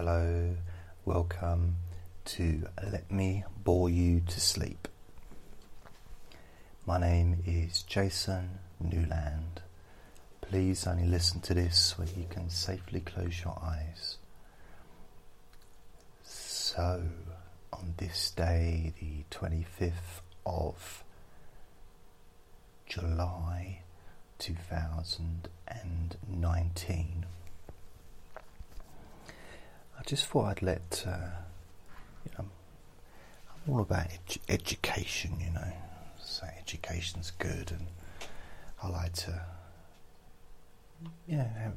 hello, welcome to Let Me Bore You to Sleep. My name is Jason Newland. Please only listen to this where you can safely close your eyes. So, on this day, the 25th of July 2019, I just thought I'd let, uh, you know, I'm all about edu- education, you know, so education's good, and I like to, yeah,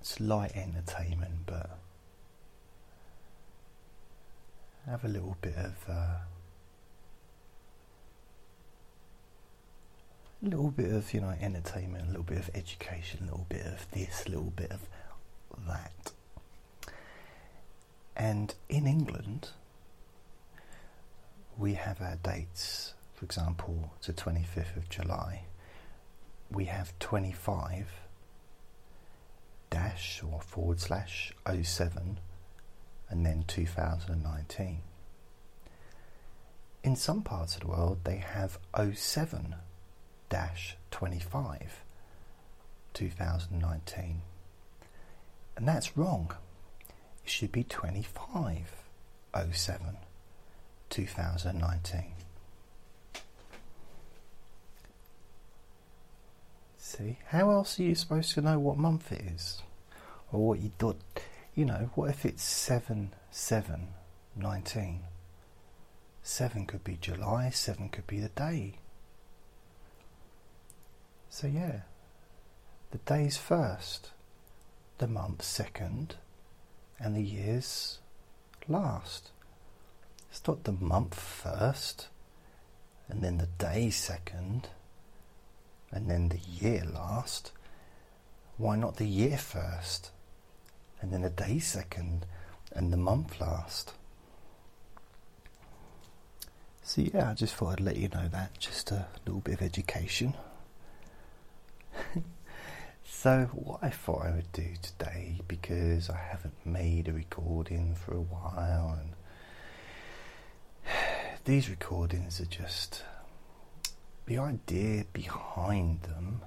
it's light entertainment, but have a little bit of. Uh, a little bit of you know entertainment, a little bit of education, a little bit of this, a little bit of that. And in England, we have our dates. For example, the 25th of July, we have 25 dash or forward slash 07 and then 2019. In some parts of the world, they have 07 dash 25 2019. And that's wrong. It should be 2507 2019. See, how else are you supposed to know what month it is? Or what you thought, you know, what if it's 7 7 19? 7 could be July, 7 could be the day. So, yeah, the day's first, the month second, and the year's last. It's not the month first, and then the day second, and then the year last. Why not the year first, and then the day second, and the month last? So, yeah, I just thought I'd let you know that, just a little bit of education. so, what I thought I would do today, because I haven't made a recording for a while, and these recordings are just the idea behind them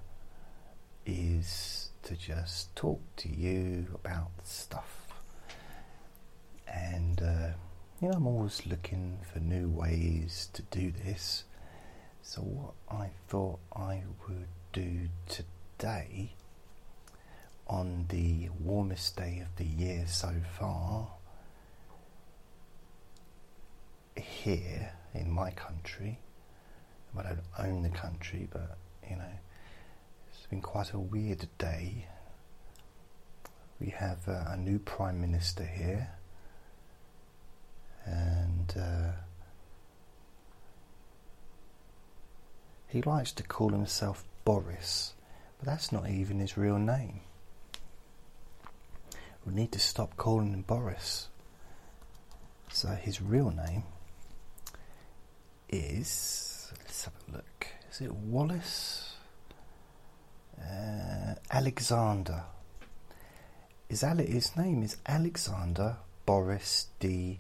is to just talk to you about stuff, and uh, you know, I'm always looking for new ways to do this. So, what I thought I would do today on the warmest day of the year so far here in my country. I don't own the country, but you know, it's been quite a weird day. We have uh, a new Prime Minister here, and uh, he likes to call himself Boris, but that's not even his real name. We need to stop calling him Boris. So his real name is, let's have a look, is it Wallace? Uh, Alexander. Is Ale- his name is Alexander Boris de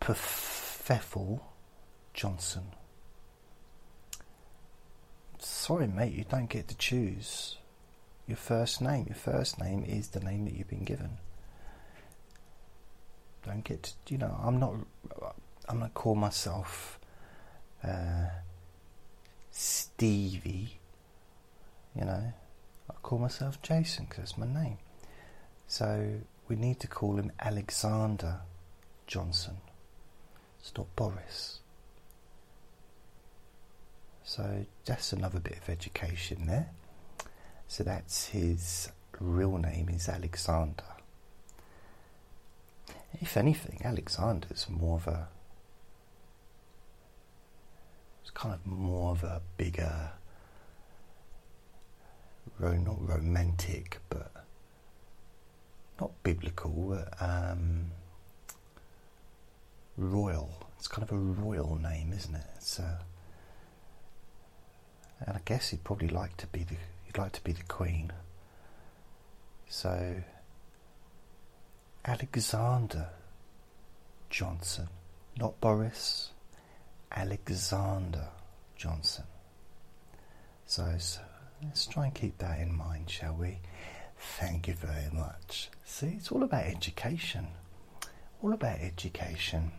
Pfeffel Johnson sorry, mate, you don't get to choose your first name. Your first name is the name that you've been given. Don't get to, you know, I'm not, I'm not call myself uh, Stevie, you know, I call myself Jason because that's my name. So we need to call him Alexander Johnson. It's not Boris. So that's another bit of education there. So that's his real name is Alexander. If anything, Alexander's more of a it's kind of more of a bigger not romantic but not biblical um, royal. It's kind of a royal name, isn't it? A and I guess he'd probably like to be the he'd like to be the queen. So Alexander Johnson, not Boris, Alexander Johnson. So, so let's try and keep that in mind, shall we? Thank you very much. See, it's all about education, all about education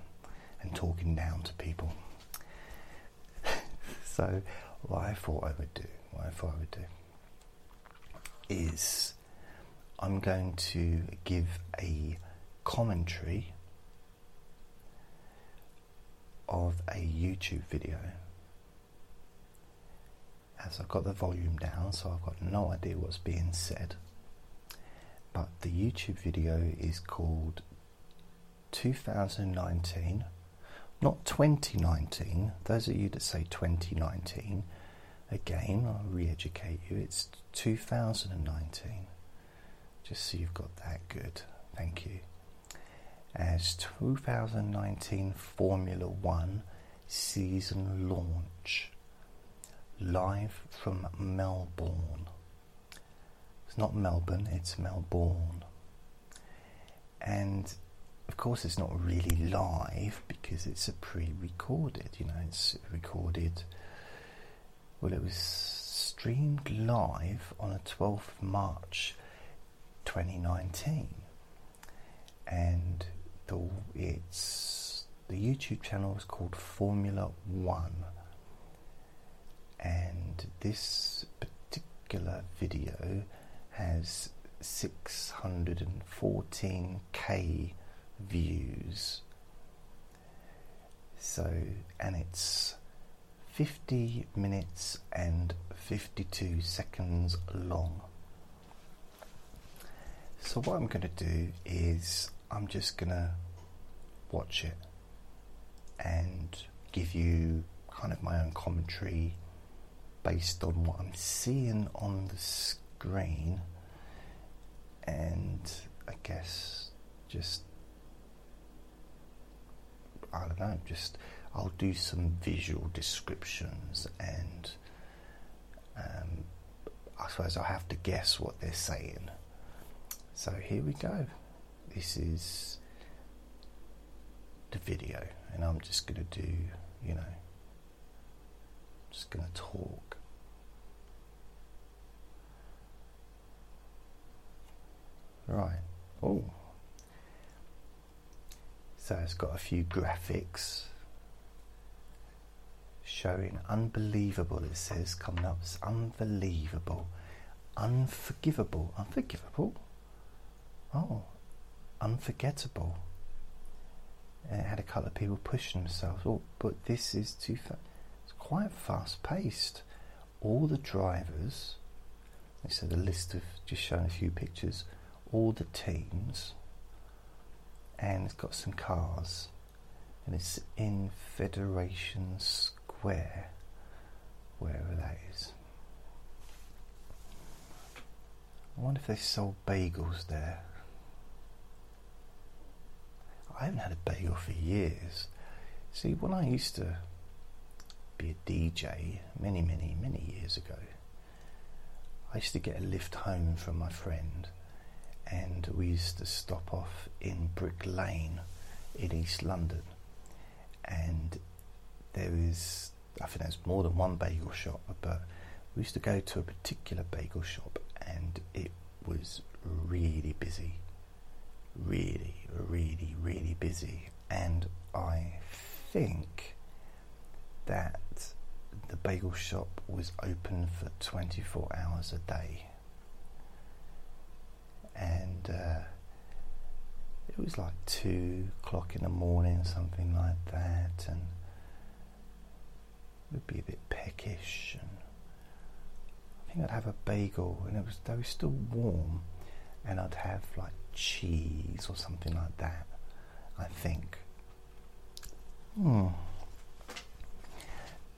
and talking down to people. so, what I thought I would do, what I thought I would do, is I'm going to give a commentary of a YouTube video. As I've got the volume down, so I've got no idea what's being said. But the YouTube video is called 2019, not 2019. Those of you that say 2019, again, I'll re educate you, it's 2019 just so you've got that good. Thank you. As 2019 Formula One season launch live from Melbourne. It's not Melbourne, it's Melbourne. And of course, it's not really live because it's a pre recorded, you know, it's recorded. Well, it was streamed live on the 12th of March 2019, and the it's the YouTube channel is called Formula One, and this particular video has 614k views. So, and it's 50 minutes and 52 seconds long. So, what I'm going to do is I'm just going to watch it and give you kind of my own commentary based on what I'm seeing on the screen, and I guess just I don't know, just I'll do some visual descriptions and um, I suppose I'll have to guess what they're saying. So here we go. This is the video, and I'm just going to do, you know, just going to talk. Right. Oh. So it's got a few graphics showing unbelievable. It says coming up. It's unbelievable, unforgivable, unforgivable. Oh, unforgettable. And it had a couple of people pushing themselves. Oh, but this is too fast. It's quite fast paced. All the drivers, they said a list of just showing a few pictures, all the teams, and it's got some cars, and it's in Federation Square, wherever that is. I wonder if they sold bagels there. I haven't had a bagel for years. See, when I used to be a DJ many, many, many years ago, I used to get a lift home from my friend, and we used to stop off in Brick Lane in East London. And there is, I think there's more than one bagel shop, but we used to go to a particular bagel shop, and it was really busy. Really, really, really busy, and I think that the bagel shop was open for 24 hours a day, and uh, it was like two o'clock in the morning, something like that, and would be a bit peckish, and I think I'd have a bagel, and it was they were still warm, and I'd have like cheese or something like that, I think. Hmm.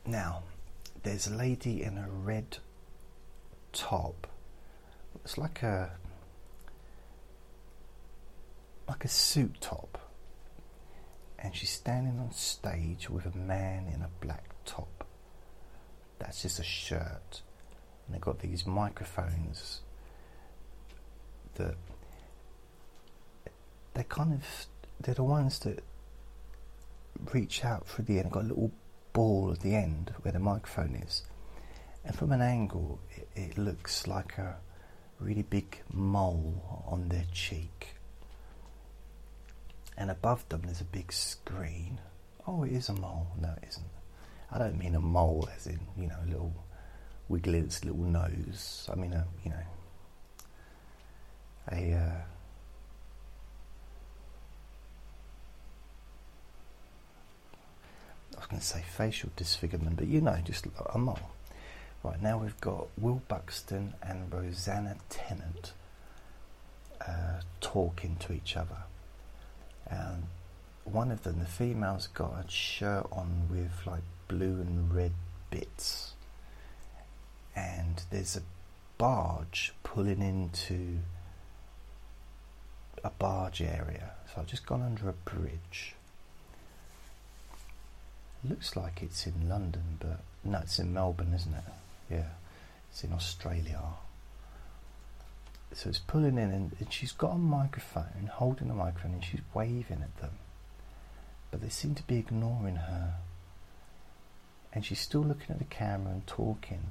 Now, there's a lady in a red top. It's like a like a suit top. And she's standing on stage with a man in a black top. That's just a shirt. And they've got these microphones that they kind of they're the ones that reach out through the end, got a little ball at the end where the microphone is, and from an angle it, it looks like a really big mole on their cheek. And above them there's a big screen. Oh, it is a mole. No, it isn't. I don't mean a mole as in, you know, a little wiggly its little nose. I mean a, you know, a uh, I was going to say facial disfigurement, but you know, just a mole. Right now we've got Will Buxton and Rosanna Tennant uh, talking to each other. And one of them, the female's got a shirt on with like blue and red bits, and there's a barge pulling into a barge area. So I've just gone under a bridge. Looks like it's in London, but no, it's in Melbourne, isn't it? Yeah, it's in Australia. So it's pulling in, and, and she's got a microphone, holding a microphone, and she's waving at them. But they seem to be ignoring her. And she's still looking at the camera and talking.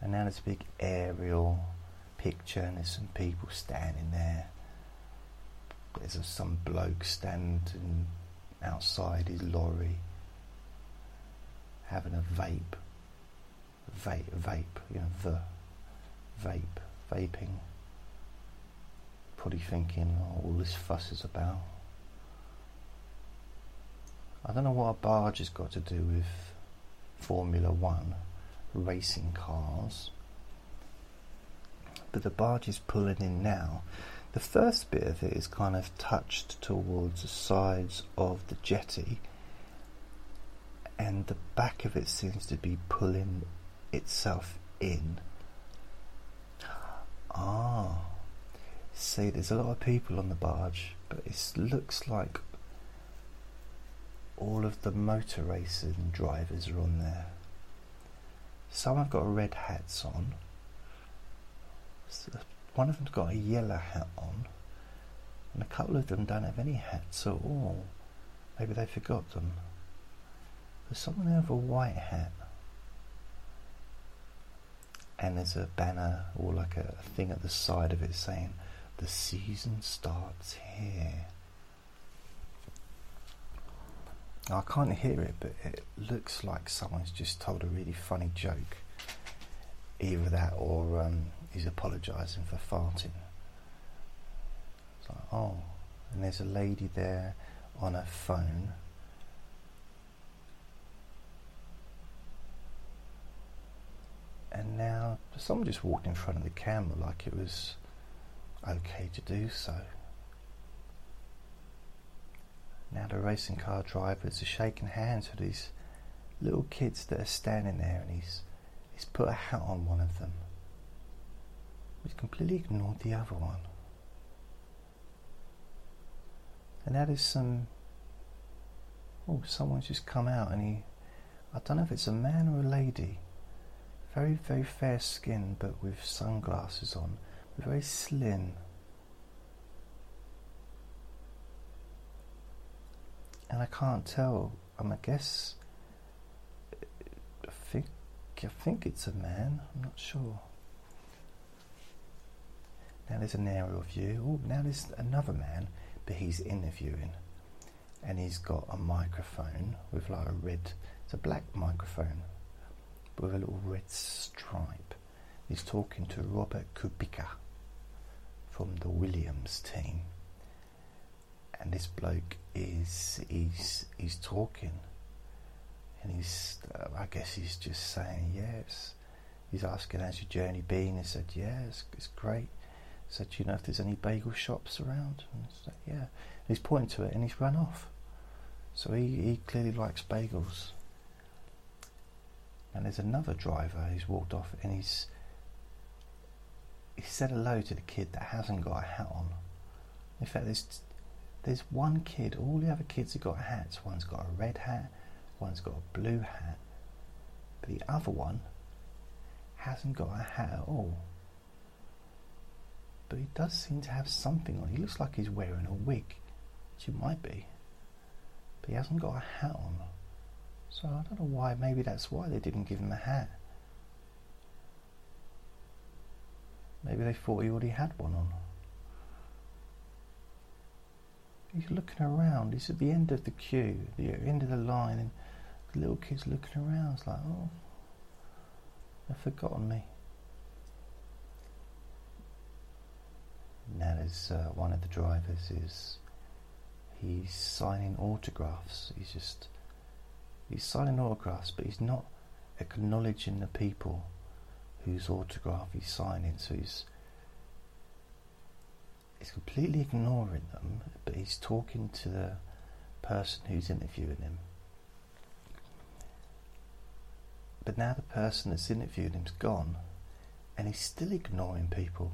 And now there's a big aerial picture, and there's some people standing there. There's some bloke standing outside his lorry having a vape vape, vape, you know, the vape, vaping. Probably thinking oh, all this fuss is about. I don't know what a barge has got to do with Formula One racing cars, but the barge is pulling in now. The first bit of it is kind of touched towards the sides of the jetty, and the back of it seems to be pulling itself in. Ah, see, there's a lot of people on the barge, but it looks like all of the motor racing drivers are on there. Some have got red hats on. One of them's got a yellow hat on, and a couple of them don't have any hats at all. Maybe they forgot them. There's someone there with a white hat and there's a banner or like a thing at the side of it saying the season starts here. I can't hear it, but it looks like someone's just told a really funny joke. Either that or um, he's apologising for farting. It's like, oh, and there's a lady there on her phone and now someone just walked in front of the camera like it was okay to do so. Now the racing car drivers are shaking hands with these little kids that are standing there, and he's he's put a hat on one of them. He's completely ignored the other one. And that is some. Oh, someone's just come out, and he. I don't know if it's a man or a lady very, very fair skin, but with sunglasses on, very slim. And I can't tell. I'm, I guess. I think. I think it's a man. I'm not sure. Now there's an aerial view. Oh, now there's another man, but he's interviewing, and he's got a microphone with like a red. It's a black microphone with a little red stripe. He's talking to Robert Kubica from the Williams team. And this bloke is he's he's talking, and he's I guess he's just saying yes. He's asking how's your journey been. He said yeah, it's, it's great. He said you know if there's any bagel shops around. And said, yeah. And he's pointing to it, and he's run off. So he, he clearly likes bagels and there's another driver who's walked off and he's he said hello to the kid that hasn't got a hat on. In fact, there's there's one kid. All the other kids have got hats. One's got a red hat. One's got a blue hat. But the other one hasn't got a hat at all. but he does seem to have something on. He looks like he's wearing a wig, which he might be, but he hasn't got a hat on. So I don't know why. Maybe that's why they didn't give him a hat. Maybe they thought he already had one on. He's looking around. He's at the end of the queue, the end of the line, and the little kid's looking around. It's like, oh, they've forgotten me. Now there's uh, one of the drivers is he's signing autographs. He's just he's signing autographs, but he's not acknowledging the people whose autograph he's signing. So he's he's completely ignoring them, but he's talking to the person who's interviewing him. But now the person that's interviewing him's gone, and he's still ignoring people.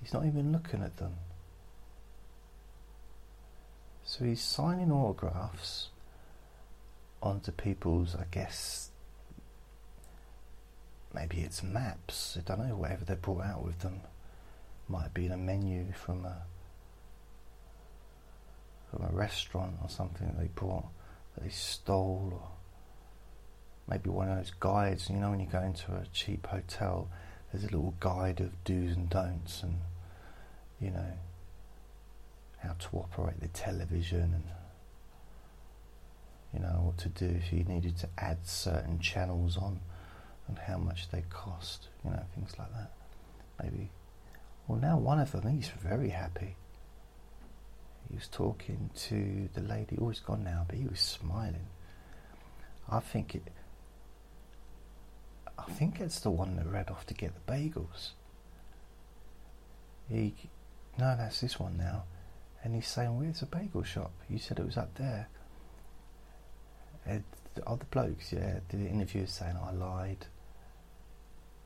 He's not even looking at them. So he's signing autographs onto people's, I guess, maybe it's maps, I don't know, whatever they brought out with them. Might been a menu from a from a restaurant or something that they brought that they stole or maybe one of those guides, you know when you go into a cheap hotel there's a little guide of do's and don'ts and you know, how to operate the television and you know what to do if you needed to add certain channels on and how much they cost, you know, things like that. Maybe. Well, now one of them, he's very happy. He was talking to the lady, oh, he's gone now, but he was smiling. I think it. I think it's the one that ran off to get the bagels. He no, that's this one now. And he's saying, Where's the bagel shop? You said it was up there. And the other blokes, yeah, did the interview saying I lied.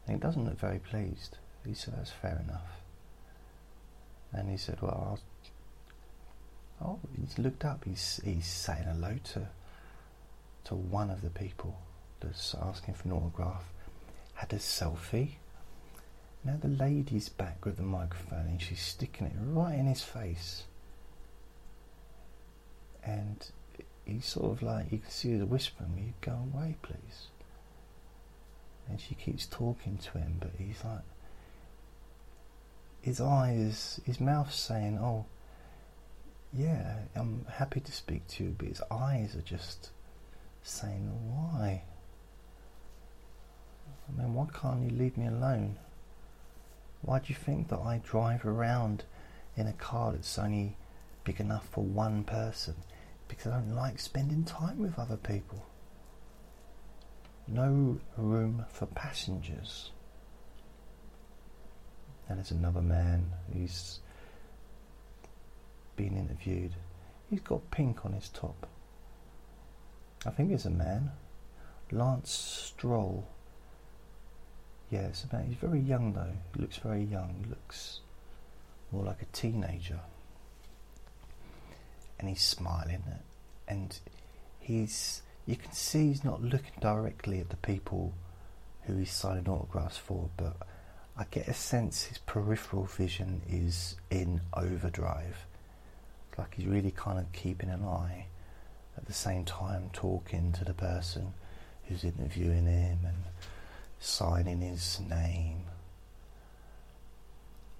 And he doesn't look very pleased. He said, That's fair enough. And he said, Well, I'll, oh, he's looked up. He's he's saying hello to to one of the people that's asking for an autograph. Had a selfie now the lady's back with the microphone and she's sticking it right in his face. And he's sort of like, you can see her whispering, you go away, please. And she keeps talking to him, but he's like, his eyes, his mouth saying, oh, yeah, I'm happy to speak to you, but his eyes are just saying, why? I mean, why can't you leave me alone? Why do you think that I drive around in a car that's only big enough for one person? Because I don't like spending time with other people. No room for passengers. And there's another man who's being interviewed. He's got pink on his top. I think it's a man. Lance Stroll yeah, it's about. He's very young though. He looks very young. He looks more like a teenager, and he's smiling, and he's. You can see he's not looking directly at the people who he's signing autographs for, but I get a sense his peripheral vision is in overdrive. It's like he's really kind of keeping an eye at the same time talking to the person who's interviewing him and signing his name.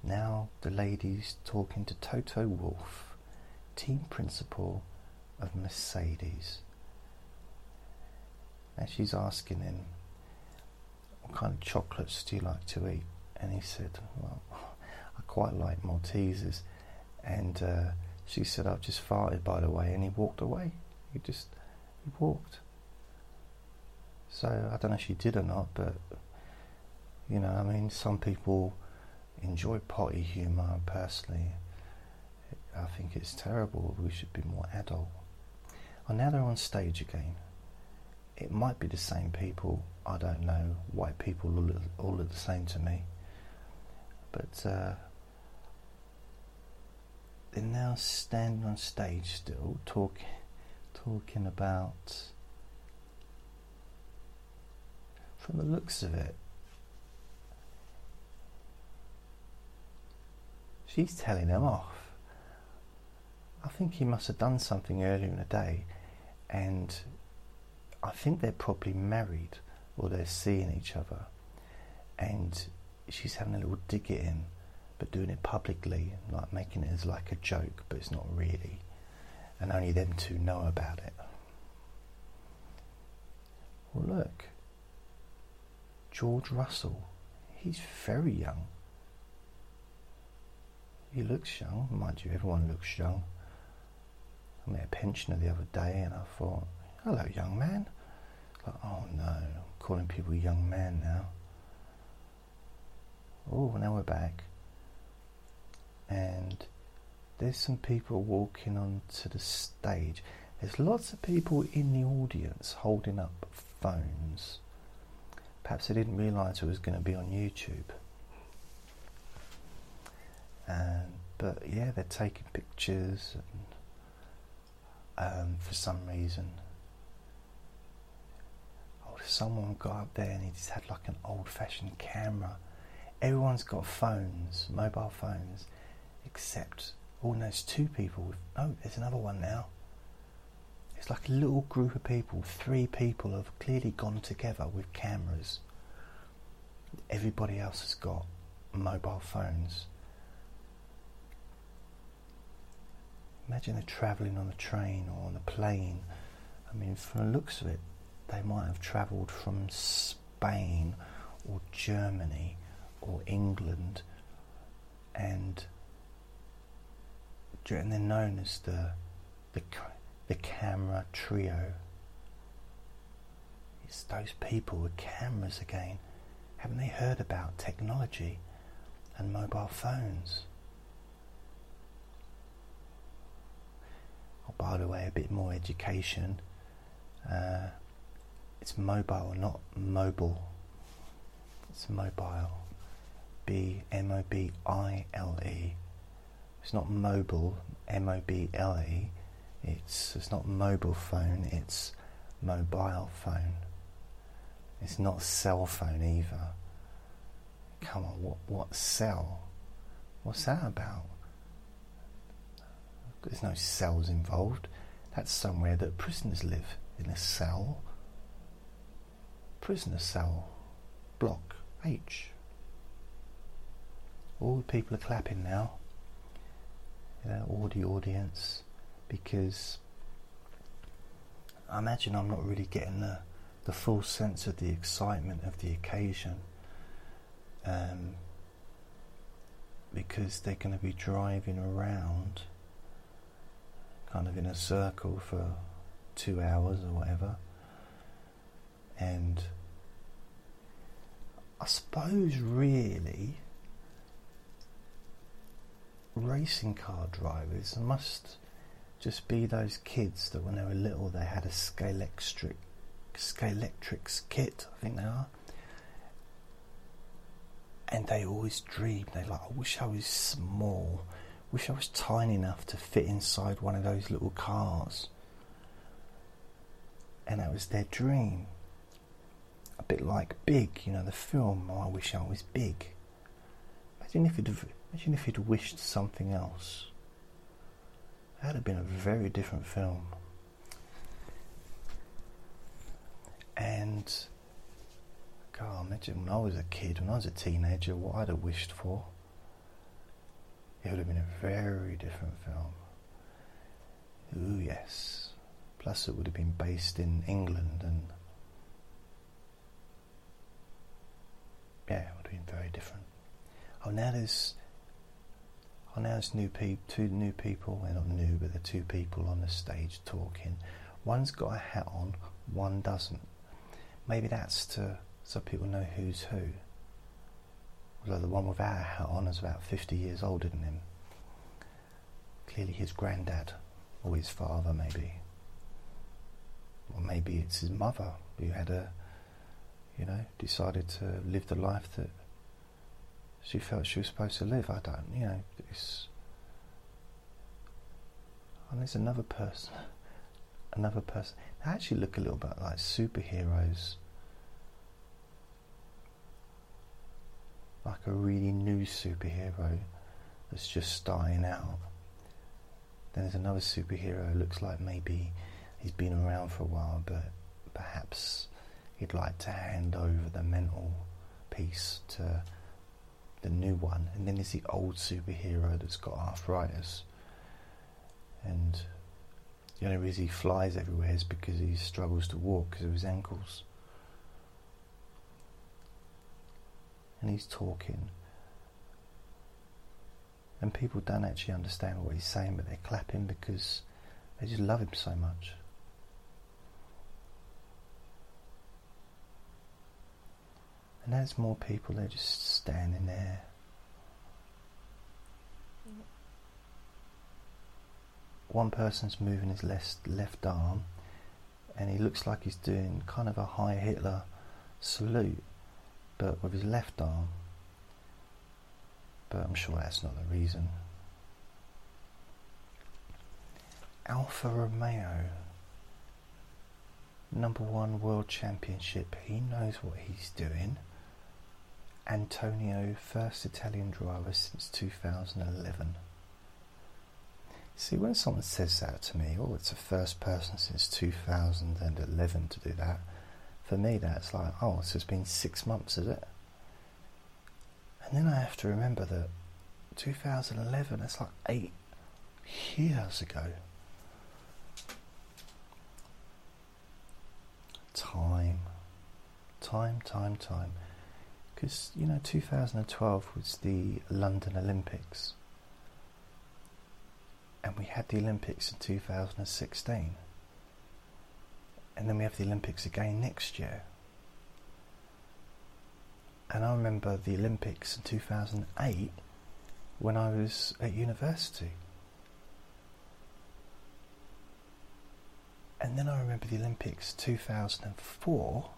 Now the lady's talking to Toto Wolff, team principal of Mercedes. And she's asking him, What kind of chocolates do you like to eat? And he said, Well, I quite like Maltesers. And uh, she said, I've just farted, by the way. And he walked away. He just, he walked. So I don't know if she did or not, but you know, I mean, some people enjoy potty humour. Personally, I think it's terrible. We should be more adult. And now they're on stage again. It might be the same people. I don't know. White people all, all look the same to me. But uh, they're now standing on stage still, talking, talking about from the looks of it, she's telling him off. I think he must have done something earlier in the day, and I think they're probably married or they're seeing each other, and she's having a little dig at him, but doing it publicly, like making it as like a joke, but it's not really, and only them two know about it. Well, look, George Russell, he's very young. He looks young, mind you, everyone looks young. I met a pensioner the other day and I thought, hello, young man. Like, oh no, I'm calling people young man now. Oh, now we're back. And there's some people walking onto the stage. There's lots of people in the audience holding up phones. Perhaps they didn't realise it was going to be on YouTube. And, but yeah, they're taking pictures and, um, for some reason. Oh, someone got up there and he just had like an old fashioned camera. Everyone's got phones, mobile phones, except, oh, no, two people. With, oh, there's another one now. It's like a little group of people, three people have clearly gone together with cameras. Everybody else has got mobile phones. Imagine they're travelling on a train or on a plane. I mean, from the looks of it, they might have travelled from Spain or Germany or England, and, and they're known as the the the camera trio. It's those people with cameras again. Haven't they heard about technology and mobile phones? Oh, by the way, a bit more education. Uh, it's mobile, not mobile. It's mobile. B M O B I L E. It's not mobile, M O B L E. It's, it's not mobile phone, it's mobile phone. It's not cell phone either. Come on, what, what cell? What's that about? There's no cells involved. That's somewhere that prisoners live, in a cell. Prisoner cell, block H. All the people are clapping now. You know, all the audience because I imagine I'm not really getting the, the full sense of the excitement of the occasion um, because they're going to be driving around kind of in a circle for two hours or whatever and I suppose really racing car drivers must just be those kids that when they were little they had a Scalextric, Scalextrics kit, I think they are. And they always dream, they like, I wish I was small, wish I was tiny enough to fit inside one of those little cars. And that was their dream. A bit like Big, you know, the film, oh, I wish I was big. Imagine if you'd imagine if he'd wished something else. That'd have been a very different film. And God, imagine when I was a kid, when I was a teenager, what I'd have wished for. It would have been a very different film. Ooh, yes. Plus, it would have been based in England, and yeah, it would have been very different. Oh, now there's Oh, now new pe- two new people. They're not new, but they're two people on the stage talking. One's got a hat on, one doesn't. Maybe that's to so people know who's who. Although the one without a hat on is about 50 years older than him. Clearly his granddad, or his father, maybe. Or maybe it's his mother who had a, you know, decided to live the life that she felt she was supposed to live. I don't, you know, it's. And there's another person, another person. They actually look a little bit like superheroes. Like a really new superhero that's just starting out. Then there's another superhero who looks like maybe he's been around for a while, but perhaps he'd like to hand over the mental piece to the new one. And then there's the old superhero that's got arthritis. And the only reason he flies everywhere is because he struggles to walk because of his ankles. And he's talking. And people don't actually understand what he's saying, but they're clapping because they just love him so much. And as more people, they're just standing there. One person's moving his left, left arm, and he looks like he's doing kind of a Heil Hitler salute, but with his left arm. But I'm sure that's not the reason. Alfa Romeo, number one world championship. He knows what he's doing. Antonio, first Italian driver since 2011. See, when someone says that to me, oh, it's the first person since 2011 to do that, for me that's like, oh, so it's been six months, is it? And then I have to remember that 2011, that's like eight years ago. Time, time, time, time because you know 2012 was the London Olympics. And we had the Olympics in 2016 and then we have the Olympics again next year. And I remember the Olympics in 2008 when I was at university. And then I remember the Olympics 2004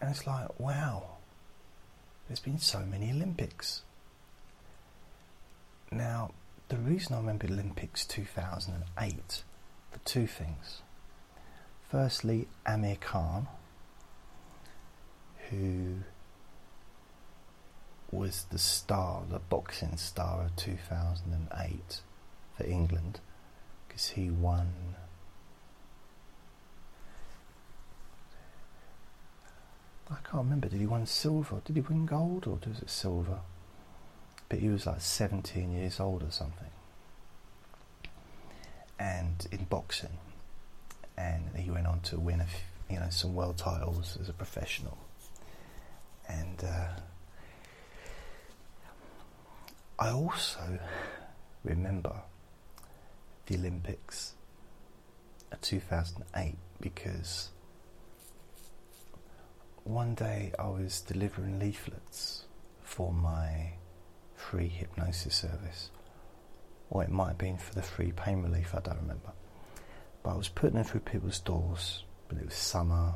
And it's like, wow, there's been so many Olympics. Now, the reason I remember Olympics 2008 for two things. Firstly, Amir Khan, who was the star, the boxing star of 2008 for England, because he won I can't remember. Did he win silver? Did he win gold or was it silver? But he was like 17 years old or something. And in boxing, and he went on to win a, you know some world titles as a professional. And uh, I also remember the Olympics of 2008 because one day I was delivering leaflets for my free hypnosis service, or it might have been for the free pain relief, I don't remember. But I was putting them through people's doors, but it was summer.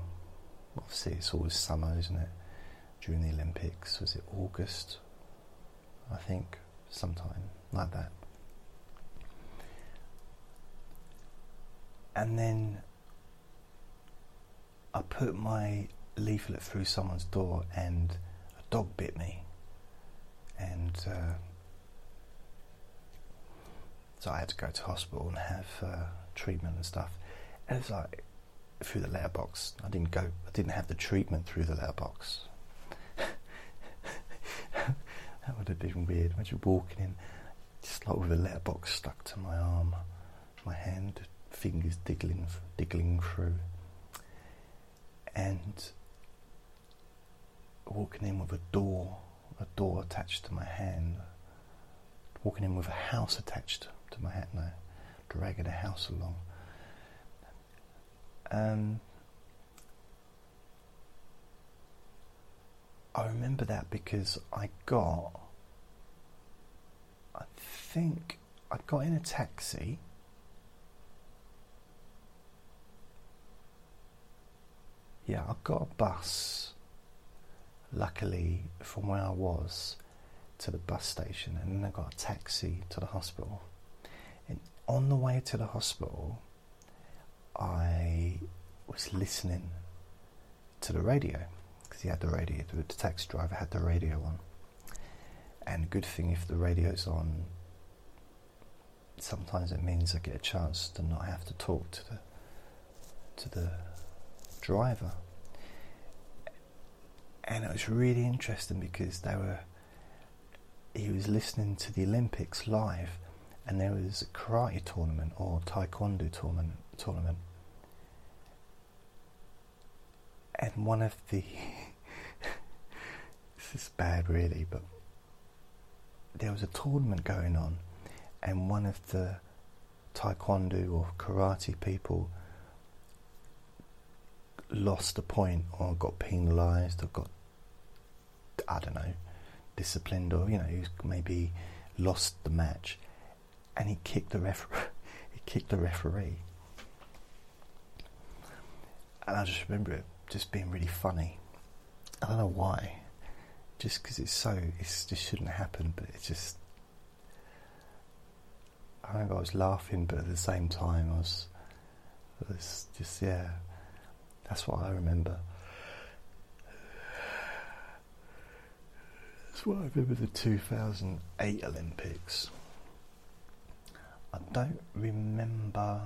Obviously, it's always summer, isn't it? During the Olympics, was it August? I think, sometime like that. And then I put my leaflet through someone's door and a dog bit me. And uh, so I had to go to hospital and have uh, treatment and stuff. And it's like through the letterbox. I didn't go. I didn't have the treatment through the letterbox. that would have been weird. Imagine walking in, just like with a letterbox stuck to my arm, my hand, fingers diggling, diggling through, and walking in with a door, a door attached to my hand, walking in with a house attached to my hand, no, dragging a house along. Um, I remember that because I got, I think I got in a taxi. Yeah, I got a bus luckily from where I was to the bus station and then I got a taxi to the hospital. And on the way to the hospital, I was listening to the radio because he had the radio. The taxi driver had the radio on, and good thing if the radio's on. Sometimes it means I get a chance to not have to talk to the to the driver, and it was really interesting because they were. He was listening to the Olympics live, and there was a karate tournament or taekwondo tournament tournament and one of the this is bad really but there was a tournament going on and one of the taekwondo or karate people lost a point or got penalized or got I don't know disciplined or you know maybe lost the match and he kicked the referee he kicked the referee and I just remember it just being really funny. I don't know why. Just because it's so, it just shouldn't happen, but it's just. I remember I was laughing, but at the same time I was, it was just yeah. That's what I remember. That's what I remember the 2008 Olympics. I don't remember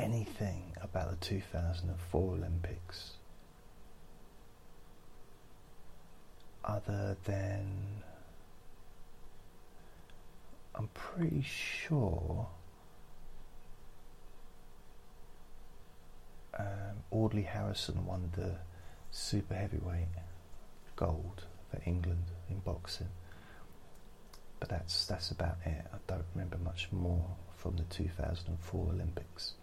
anything about the 2004 Olympics other than I'm pretty sure um, Audley Harrison won the super heavyweight gold for England in boxing. But that's that's about it. I don't remember much more from the 2004 Olympics.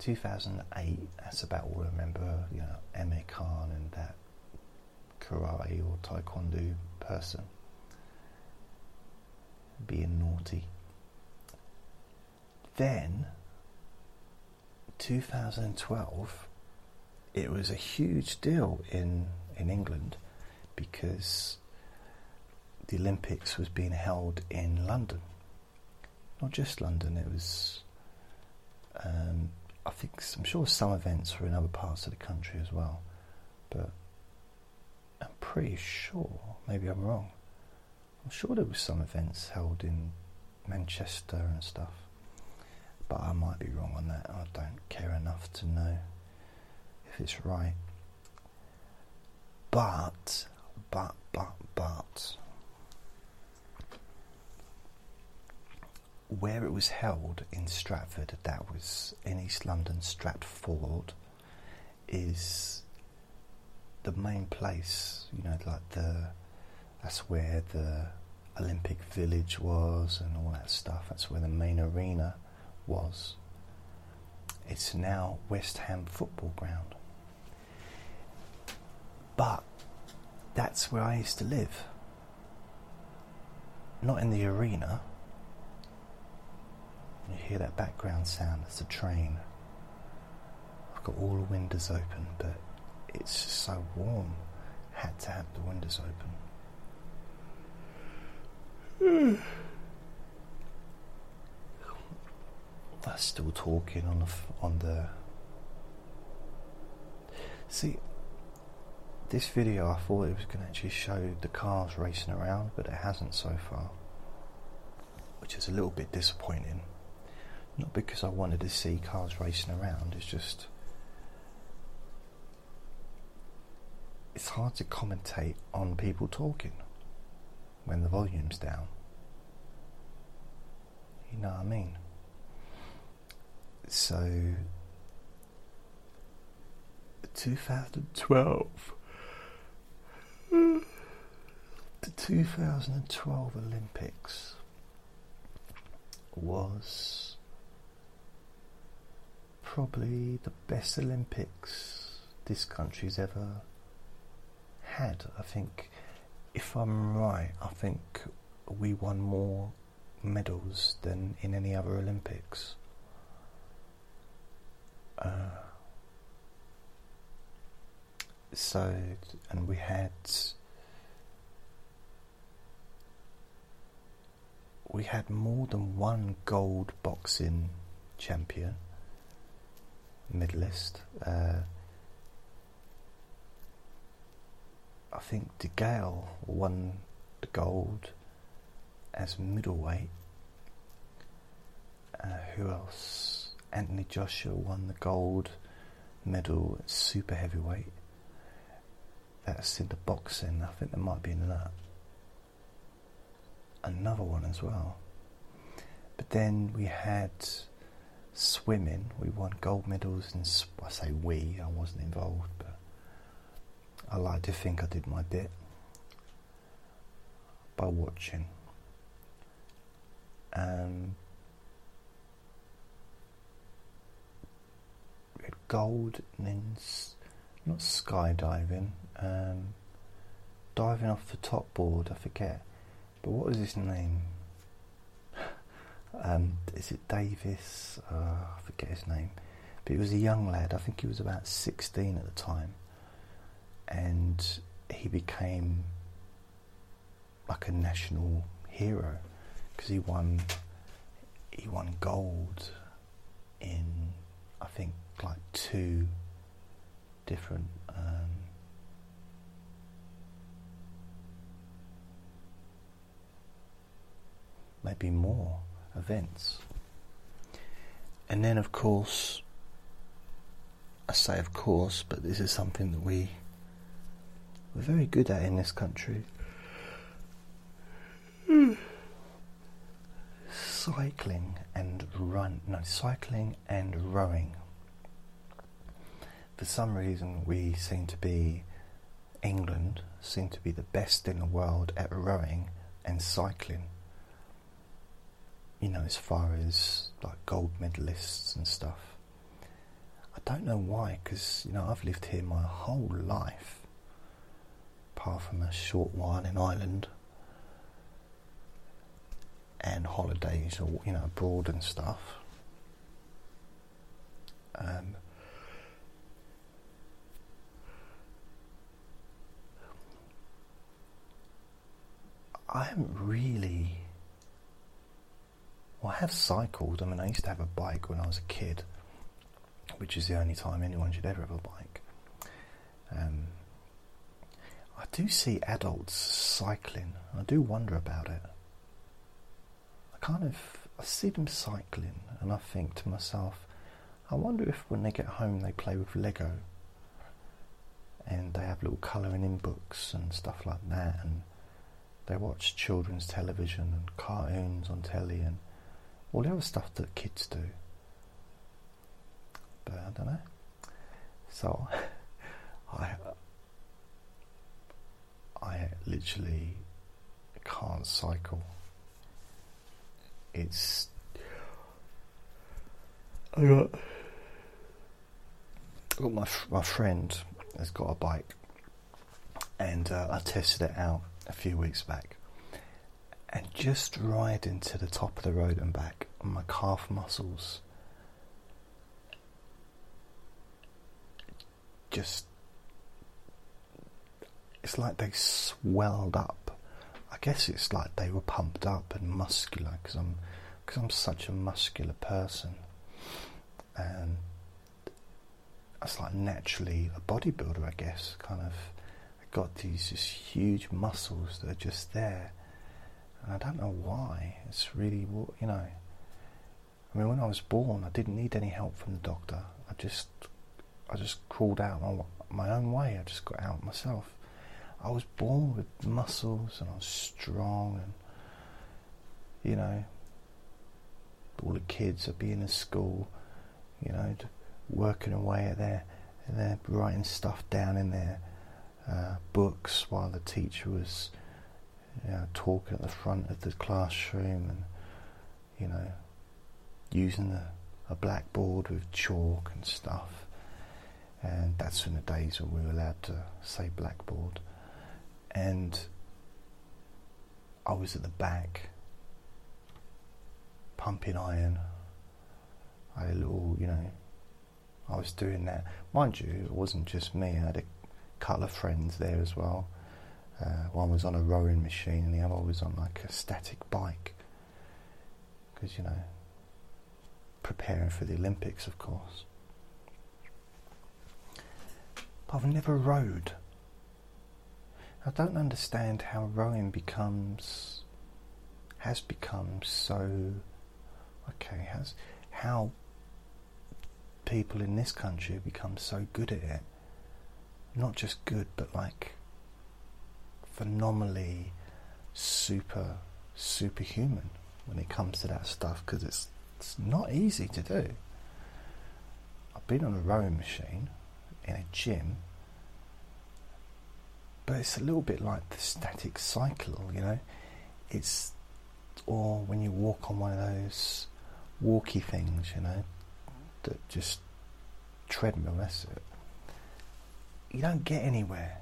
2008, that's about all I remember, you know, Amir Khan and that karate or taekwondo person being naughty. Then, 2012, it was a huge deal in, in England because the Olympics was being held in London. Not just London, it was um, I think I'm sure some events were in other parts of the country as well, but I'm pretty sure. Maybe I'm wrong. I'm sure there was some events held in Manchester and stuff, but I might be wrong on that. I don't care enough to know if it's right. But, but, but, but, where it was held in Stratford, that was in East London, Stratford, is the main place, you know, like the that's where the Olympic Village was and all that stuff. That's where the main arena was. It's now West Ham football ground. But that's where I used to live. Not in the arena, you hear that background sound, it's a train. I've got all the windows open, but it's so warm. Had to have the windows open. I'm still talking on the on the. See, this video I thought it was going to actually show the cars racing around, but it hasn't so far, which is a little bit disappointing. Not because I wanted to see cars racing around, it's just. It's hard to commentate on people talking when the volume's down. You know what I mean? So, 2012. The 2012 Olympics was probably the best Olympics this country's ever had. I think, if I'm right, I think we won more medals than in any other Olympics. Uh, so, and we had we had more than one gold boxing champion, medalist. Uh, I think DeGale won the gold as middleweight. Uh, who else? Anthony Joshua won the gold medal at super heavyweight. That's in the boxing. I think there might be another another one as well. But then we had swimming. We won gold medals in. I say we. I wasn't involved, but I like to think I did my bit by watching. Um, gold not skydiving, um, diving off the top board. I forget, but what was his name? Um, is it Davis? Uh, I forget his name. But he was a young lad. I think he was about sixteen at the time and he became like a national hero because he won he won gold in I think like two different um, maybe more events and then of course I say of course but this is something that we we're very good at in this country. Cycling and run, no, cycling and rowing. For some reason, we seem to be, England seem to be the best in the world at rowing and cycling. You know, as far as like gold medalists and stuff. I don't know why, because, you know, I've lived here my whole life apart from a short while in Ireland and holidays or you know abroad and stuff. Um, I haven't really. Well, I have cycled. I mean, I used to have a bike when I was a kid, which is the only time anyone should ever have a bike. Um, I do see adults cycling. I do wonder about it. I kind of I see them cycling and I think to myself, I wonder if when they get home they play with Lego and they have little colouring in books and stuff like that and they watch children's television and cartoons on telly and all the other stuff that kids do. But I don't know. So I I literally can't cycle. It's I got, got my my friend has got a bike, and uh, I tested it out a few weeks back, and just riding to the top of the road and back, my calf muscles just it's like they swelled up. I guess it's like they were pumped up and muscular because I'm because I'm such a muscular person, and it's like naturally a bodybuilder. I guess kind of got these just huge muscles that are just there, and I don't know why. It's really you know. I mean, when I was born, I didn't need any help from the doctor. I just I just crawled out my, my own way. I just got out myself. I was born with muscles and I was strong and you know all the kids are being in school, you know, working away at their they're writing stuff down in their uh, books while the teacher was you know, talking at the front of the classroom and you know using the, a blackboard with chalk and stuff and that's in the days when we were allowed to say blackboard and I was at the back pumping iron. I had a little, you know, I was doing that. Mind you, it wasn't just me, I had a couple of friends there as well. Uh, one was on a rowing machine and the other was on like a static bike. because you know, preparing for the Olympics, of course. But I've never rowed. I don't understand how rowing becomes has become so okay has how people in this country have become so good at it not just good but like phenomenally super superhuman when it comes to that stuff because it's it's not easy to do I've been on a rowing machine in a gym but it's a little bit like the static cycle, you know. It's or when you walk on one of those walkie things, you know, that just treadmill. That's it. You don't get anywhere.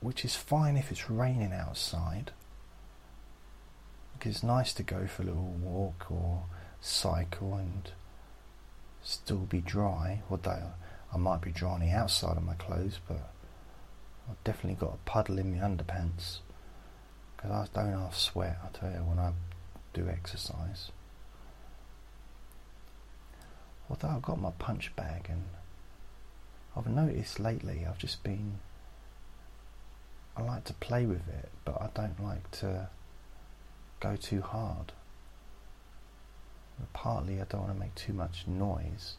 Which is fine if it's raining outside. Because it's nice to go for a little walk or cycle and still be dry. Although I might be dry on the outside of my clothes, but I've definitely got a puddle in my underpants because I don't half sweat. I tell you when I do exercise. Although I've got my punch bag and I've noticed lately I've just been I like to play with it, but I don't like to go too hard. Partly I don't want to make too much noise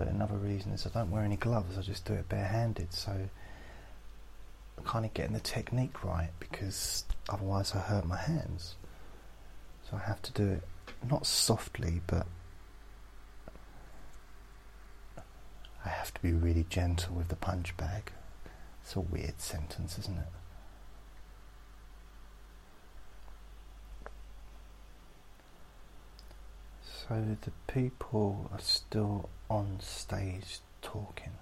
but another reason is I don't wear any gloves, I just do it barehanded. So I'm kind of getting the technique right because otherwise I hurt my hands. So I have to do it not softly, but I have to be really gentle with the punch bag. It's a weird sentence, isn't it? So the people are still on stage talking.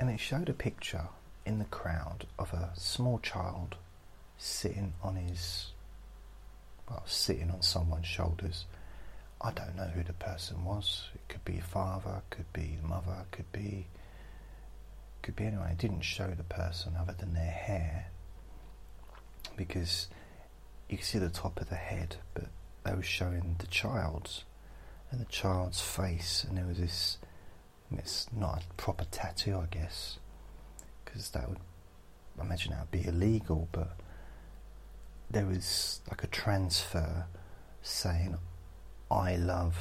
And it showed a picture in the crowd of a small child sitting on his, well, sitting on someone's shoulders. I don't know who the person was. It could be father, could be mother, could be, could be anyone. It didn't show the person other than their hair, because you can see the top of the head, but they were showing the child's and the child's face, and there was this. It's not a proper tattoo, I guess, because that would, I imagine that would be illegal. But there was like a transfer saying, "I love,"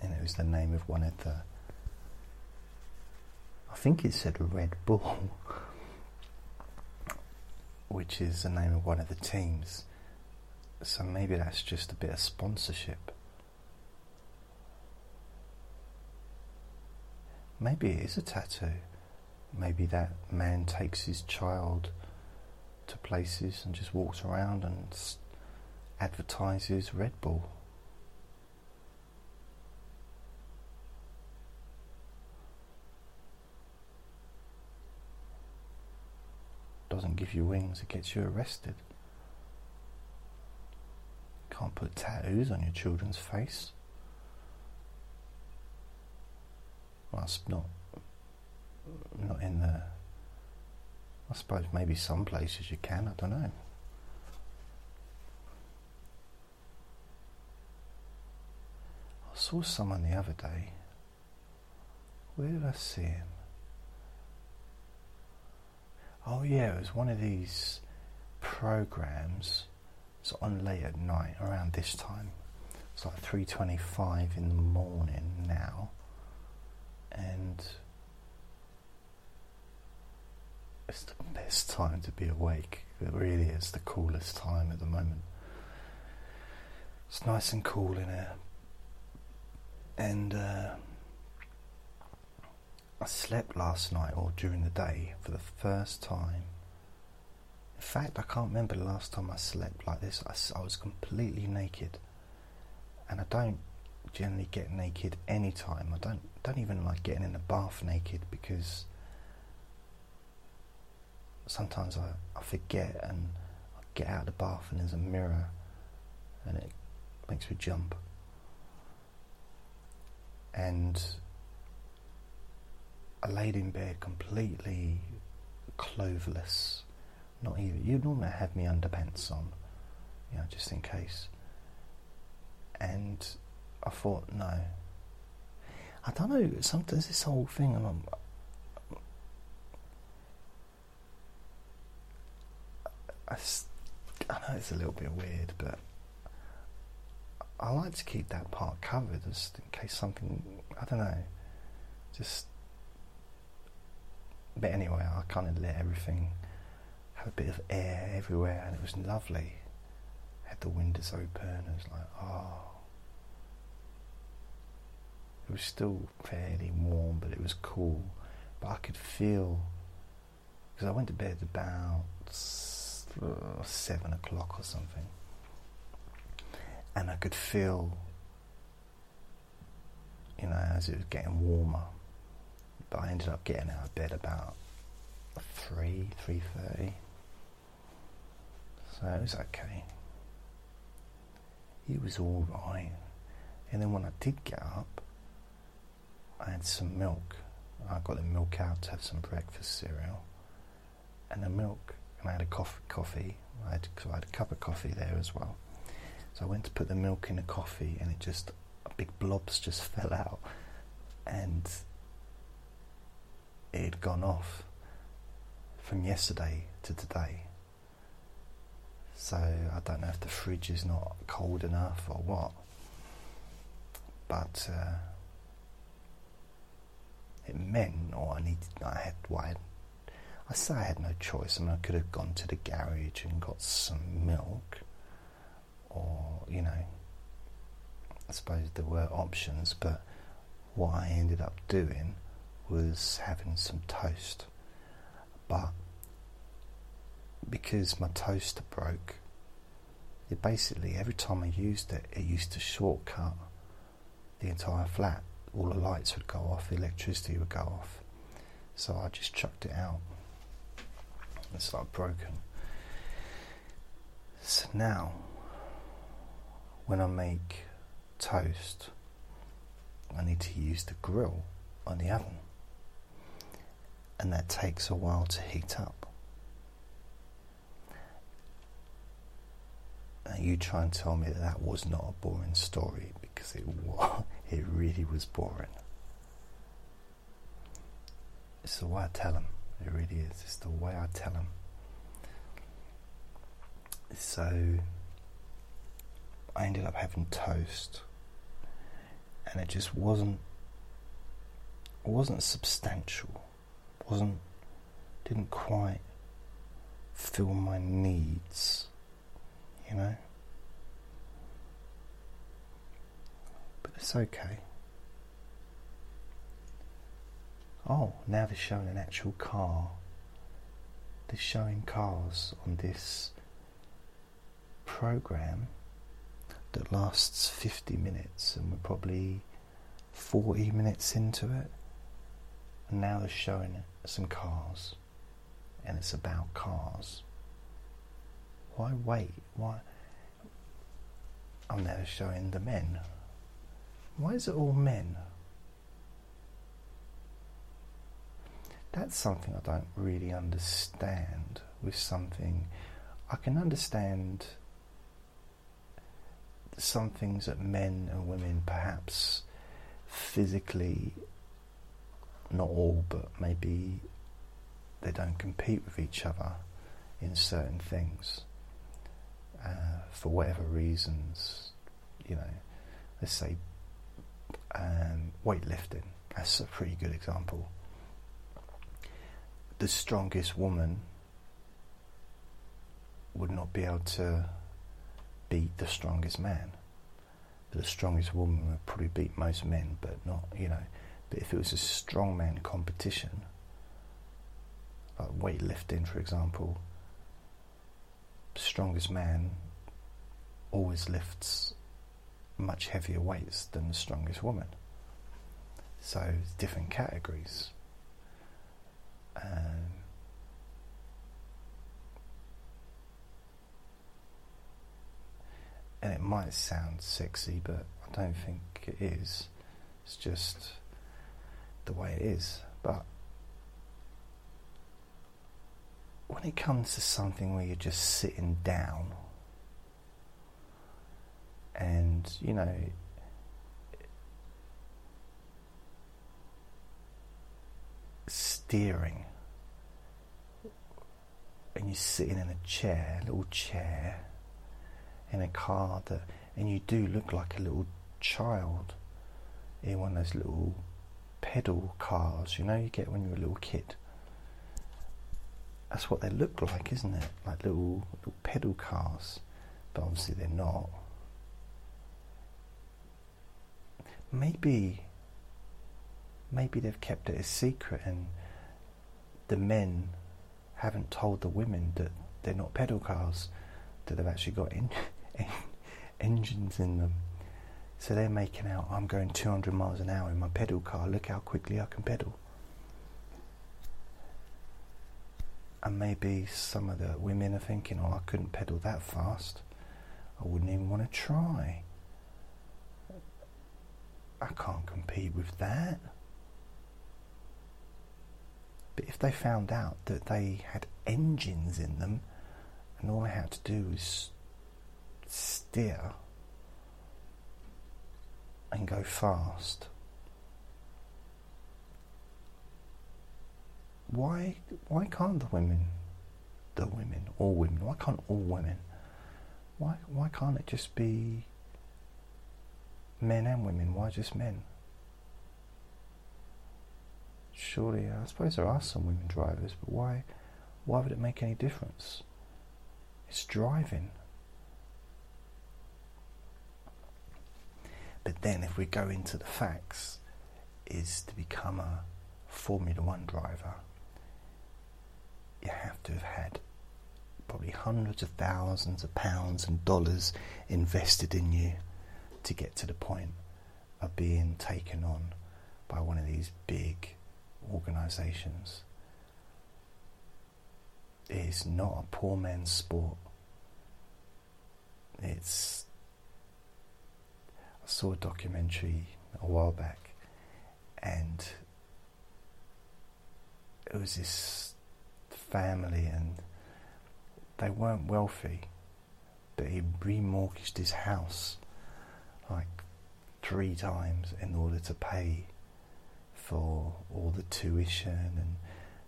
and it was the name of one of the. I think it said Red Bull, which is the name of one of the teams so maybe that's just a bit of sponsorship. Maybe it is a tattoo. Maybe that man takes his child to places and just walks around and advertises Red Bull. Doesn't give you wings, it gets you arrested. Can't put tattoos on your children's face. Well, it's not not in the. I suppose maybe some places you can. I don't know. I saw someone the other day. Where did I see him? Oh yeah, it was one of these programs it's on late at night around this time. It's like 3:25 in the morning now, and it's the best time to be awake. It really is the coolest time at the moment. It's nice and cool in here, and uh, I slept last night or during the day for the first time in fact, I can't remember the last time I slept like this. I, I was completely naked, and I don't generally get naked any time. I don't don't even like getting in the bath naked because sometimes I, I forget and I get out of the bath and there's a mirror and it makes me jump. And I laid in bed completely cloverless. Not even. You normally have me underpants on, you know, just in case. And I thought, no. I don't know. Sometimes this whole thing, and I'm, I, I know it's a little bit weird, but I like to keep that part covered just in case something, I don't know, just. But anyway, I kind of let everything have a bit of air everywhere, and it was lovely. Had the windows open, and it was like, oh. It was still fairly warm, but it was cool. But I could feel, because I went to bed about uh, seven o'clock or something, and I could feel, you know, as it was getting warmer. But I ended up getting out of bed about three, three thirty. So it was okay. It was all right. And then when I did get up, I had some milk. I got the milk out to have some breakfast cereal, and the milk and I had a coffee. coffee. I had, I had a cup of coffee there as well. So I went to put the milk in the coffee, and it just big blobs just fell out, and it had gone off from yesterday to today. So I don't know if the fridge is not cold enough or what, but uh, it meant, or I needed, I had, had I say I had no choice. I mean, I could have gone to the garage and got some milk, or, you know, I suppose there were options, but what I ended up doing was having some toast. But because my toaster broke, it basically, every time I used it, it used to shortcut the entire flat. All the lights would go off, the electricity would go off. So I just chucked it out. It's like broken. So now, when I make toast, I need to use the grill on the oven, and that takes a while to heat up. And you try and tell me that that was not a boring story because it was, it really was boring. It's the way I tell them. It really is. It's the way I tell them. So I ended up having toast, and it just wasn't wasn't substantial. wasn't didn't quite fill my needs, you know. But it's okay. Oh, now they're showing an actual car. They're showing cars on this program that lasts 50 minutes, and we're probably 40 minutes into it. And now they're showing some cars, and it's about cars. Why wait? Why? I'm now showing the men. Why is it all men? that's something I don't really understand with something. I can understand some things that men and women perhaps physically, not all, but maybe they don't compete with each other in certain things uh, for whatever reasons. You know, let's say um, weightlifting. That's a pretty good example the strongest woman would not be able to beat the strongest man. The strongest woman would probably beat most men, but not, you know. But if it was a strongman competition, like weightlifting, for example, the strongest man always lifts much heavier weights than the strongest woman. So, different categories. Um, and it might sound sexy, but I don't think it is. It's just the way it is. But when it comes to something where you're just sitting down and you know steering and you're sitting in a chair, a little chair in a car that and you do look like a little child in one of those little pedal cars, you know, you get when you're a little kid. That's what they look like, isn't it? Like little little pedal cars. But obviously they're not. Maybe maybe they've kept it a secret and the men haven't told the women that they're not pedal cars, that they've actually got en- engines in them. So they're making out, I'm going 200 miles an hour in my pedal car, look how quickly I can pedal. And maybe some of the women are thinking, oh, I couldn't pedal that fast. I wouldn't even want to try. I can't compete with that. But if they found out that they had engines in them and all they had to do was steer and go fast, why why can't the women the women all women why can't all women why why can't it just be men and women why just men surely uh, I suppose there are some women drivers, but why why would it make any difference? It's driving. But then if we go into the facts, is to become a Formula One driver, you have to have had probably hundreds of thousands of pounds and dollars invested in you to get to the point of being taken on by one of these big organisations It is not a poor man's sport. It's. Saw a documentary a while back, and it was this family, and they weren't wealthy, but he remortgaged his house like three times in order to pay for all the tuition and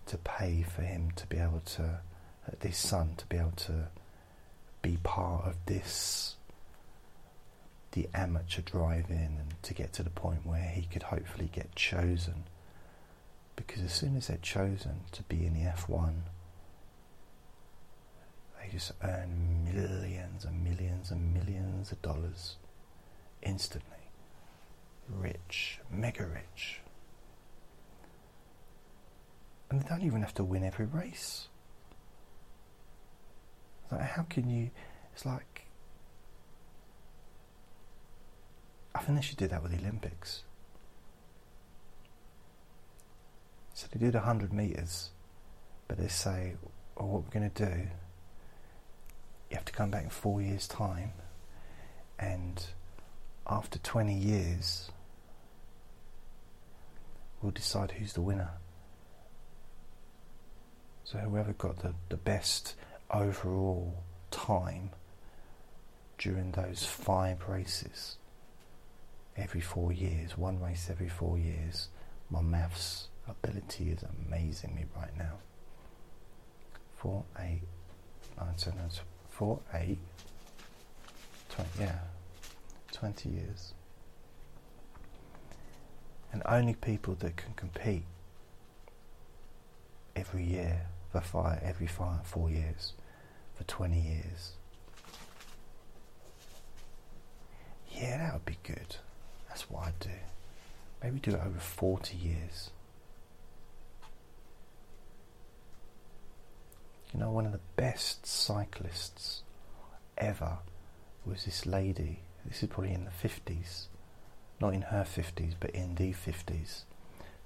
to pay for him to be able to, uh, this son to be able to be part of this, the amateur driving, and to get to the point where he could hopefully get chosen. Because as soon as they're chosen to be in the F1, they just earn millions and millions and millions of dollars instantly. Rich, mega rich. And they don't even have to win every race. Like, how can you? It's like. I think they should do that with the Olympics. So they did the 100 metres, but they say, well, what we're going to do, you have to come back in four years' time, and after 20 years, we'll decide who's the winner. So whoever got the, the best overall time during those five races every four years, one race every four years, my maths ability is amazing me right now. Four, eight, nine, seven, nine, four, eight, 20, yeah, 20 years. And only people that can compete every year for five, every five, four years, for 20 years. Yeah, that would be good. That's what I'd do. Maybe do it over 40 years. You know, one of the best cyclists ever was this lady. This is probably in the 50s. Not in her 50s, but in the 50s.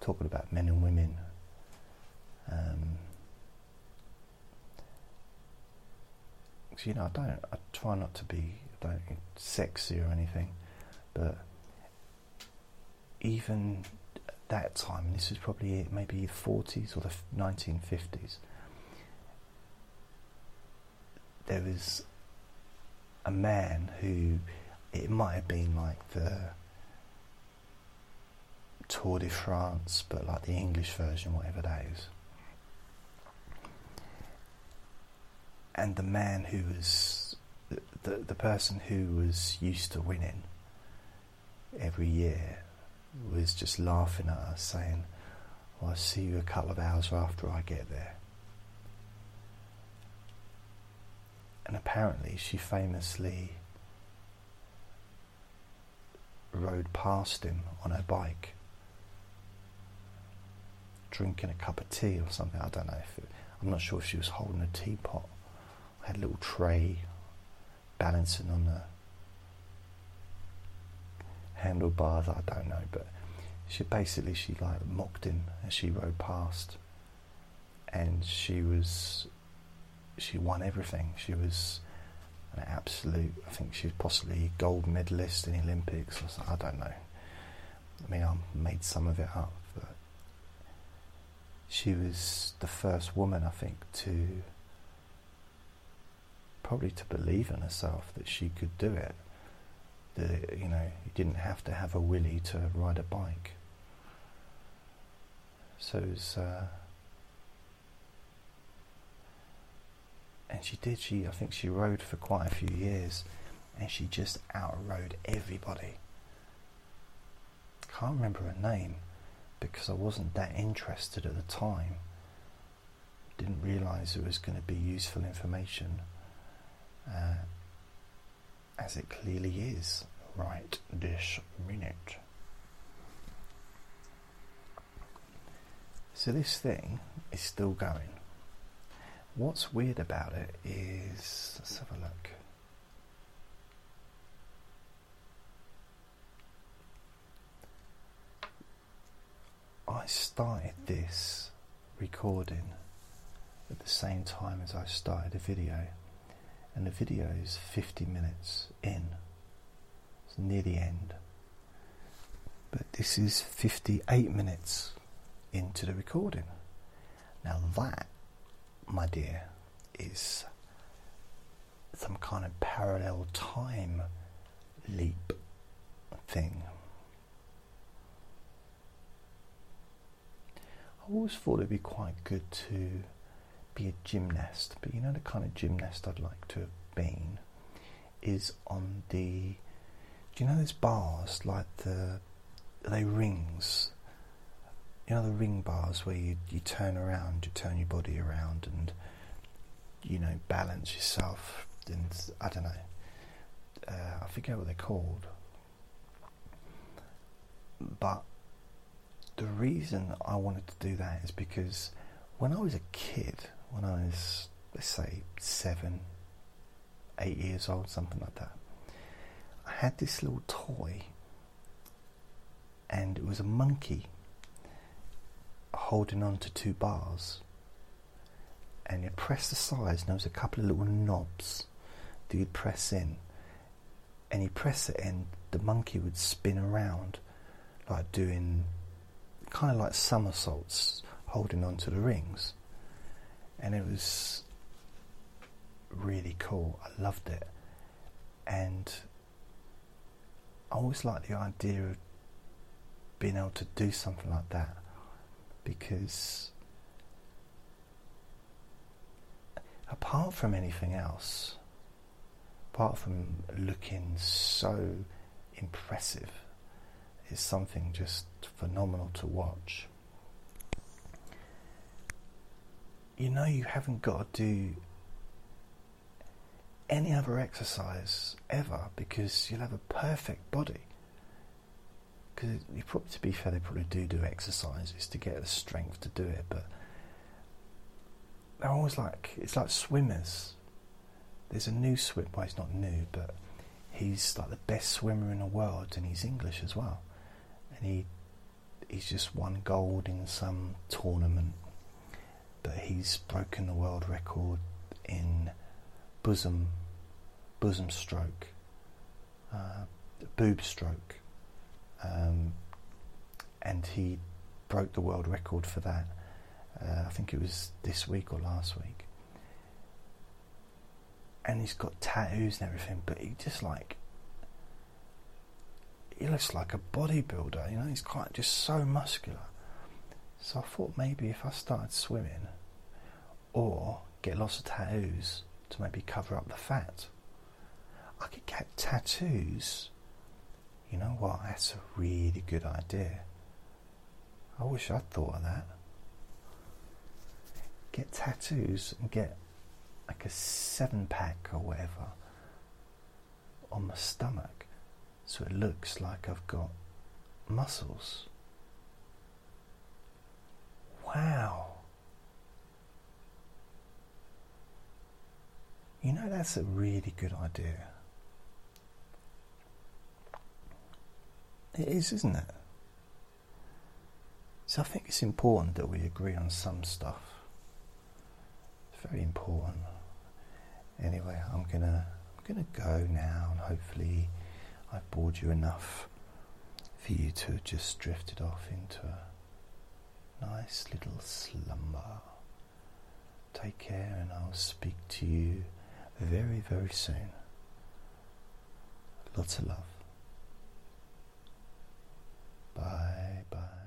Talking about men and women. Um, you know, I don't, I try not to be, don't sexy or anything, but even at that time, this was probably maybe the 40s or the 1950s, there was a man who it might have been like the Tour de France, but like the English version, whatever that is. And the man who was the, the, the person who was used to winning every year was just laughing at us, saying, well, I'll see you a couple of hours after I get there. And apparently, she famously rode past him on her bike, drinking a cup of tea or something. I don't know if it, I'm not sure if she was holding a teapot. I had a little tray balancing on the handlebars. I don't know, but she basically she like mocked him as she rode past, and she was she won everything. She was an absolute. I think she was possibly gold medalist in the Olympics or something. I don't know. I mean, I made some of it up, but she was the first woman, I think, to probably to believe in herself that she could do it. That you know, you didn't have to have a willy to ride a bike. So it was. Uh, and she did. She, I think, she rode for quite a few years, and she just outrode everybody. Can't remember her name because I wasn't that interested at the time. Didn't realise it was going to be useful information, uh, as it clearly is right this minute. So this thing is still going. What's weird about it is, let's have a look. I started this recording at the same time as I started the video, and the video is 50 minutes in, it's near the end. But this is 58 minutes into the recording. Now, that my dear, is some kind of parallel time leap thing. I always thought it'd be quite good to be a gymnast, but you know the kind of gymnast I'd like to have been is on the. Do you know those bars like the they rings you know the ring bars where you, you turn around, you turn your body around and you know balance yourself and I don't know uh, I forget what they're called but the reason I wanted to do that is because when I was a kid when I was let's say seven eight years old something like that I had this little toy and it was a monkey holding on to two bars and you press the sides and there was a couple of little knobs that you'd press in and you press it and the monkey would spin around like doing kind of like somersaults holding on to the rings and it was really cool I loved it and I always liked the idea of being able to do something like that because apart from anything else, apart from looking so impressive, is something just phenomenal to watch. You know, you haven't got to do any other exercise ever because you'll have a perfect body because you probably, to be fair, they probably do do exercises to get the strength to do it, but they're always like it's like swimmers. There's a new swimmer. Well, he's not new, but he's like the best swimmer in the world, and he's English as well. And he he's just won gold in some tournament, but he's broken the world record in bosom bosom stroke, uh, boob stroke um, and he broke the world record for that. Uh, I think it was this week or last week. and he's got tattoos and everything, but he just like he looks like a bodybuilder, you know, he's quite just so muscular. So I thought maybe if I started swimming or get lots of tattoos to maybe cover up the fat, I could get tattoos. You know what? That's a really good idea. I wish I'd thought of that. Get tattoos and get like a seven pack or whatever on my stomach so it looks like I've got muscles. Wow. You know, that's a really good idea. It is, isn't it? So I think it's important that we agree on some stuff. It's very important. Anyway, I'm gonna I'm gonna go now, and hopefully, I've bored you enough for you to have just drifted off into a nice little slumber. Take care, and I'll speak to you very, very soon. Lots of love. Bye bye.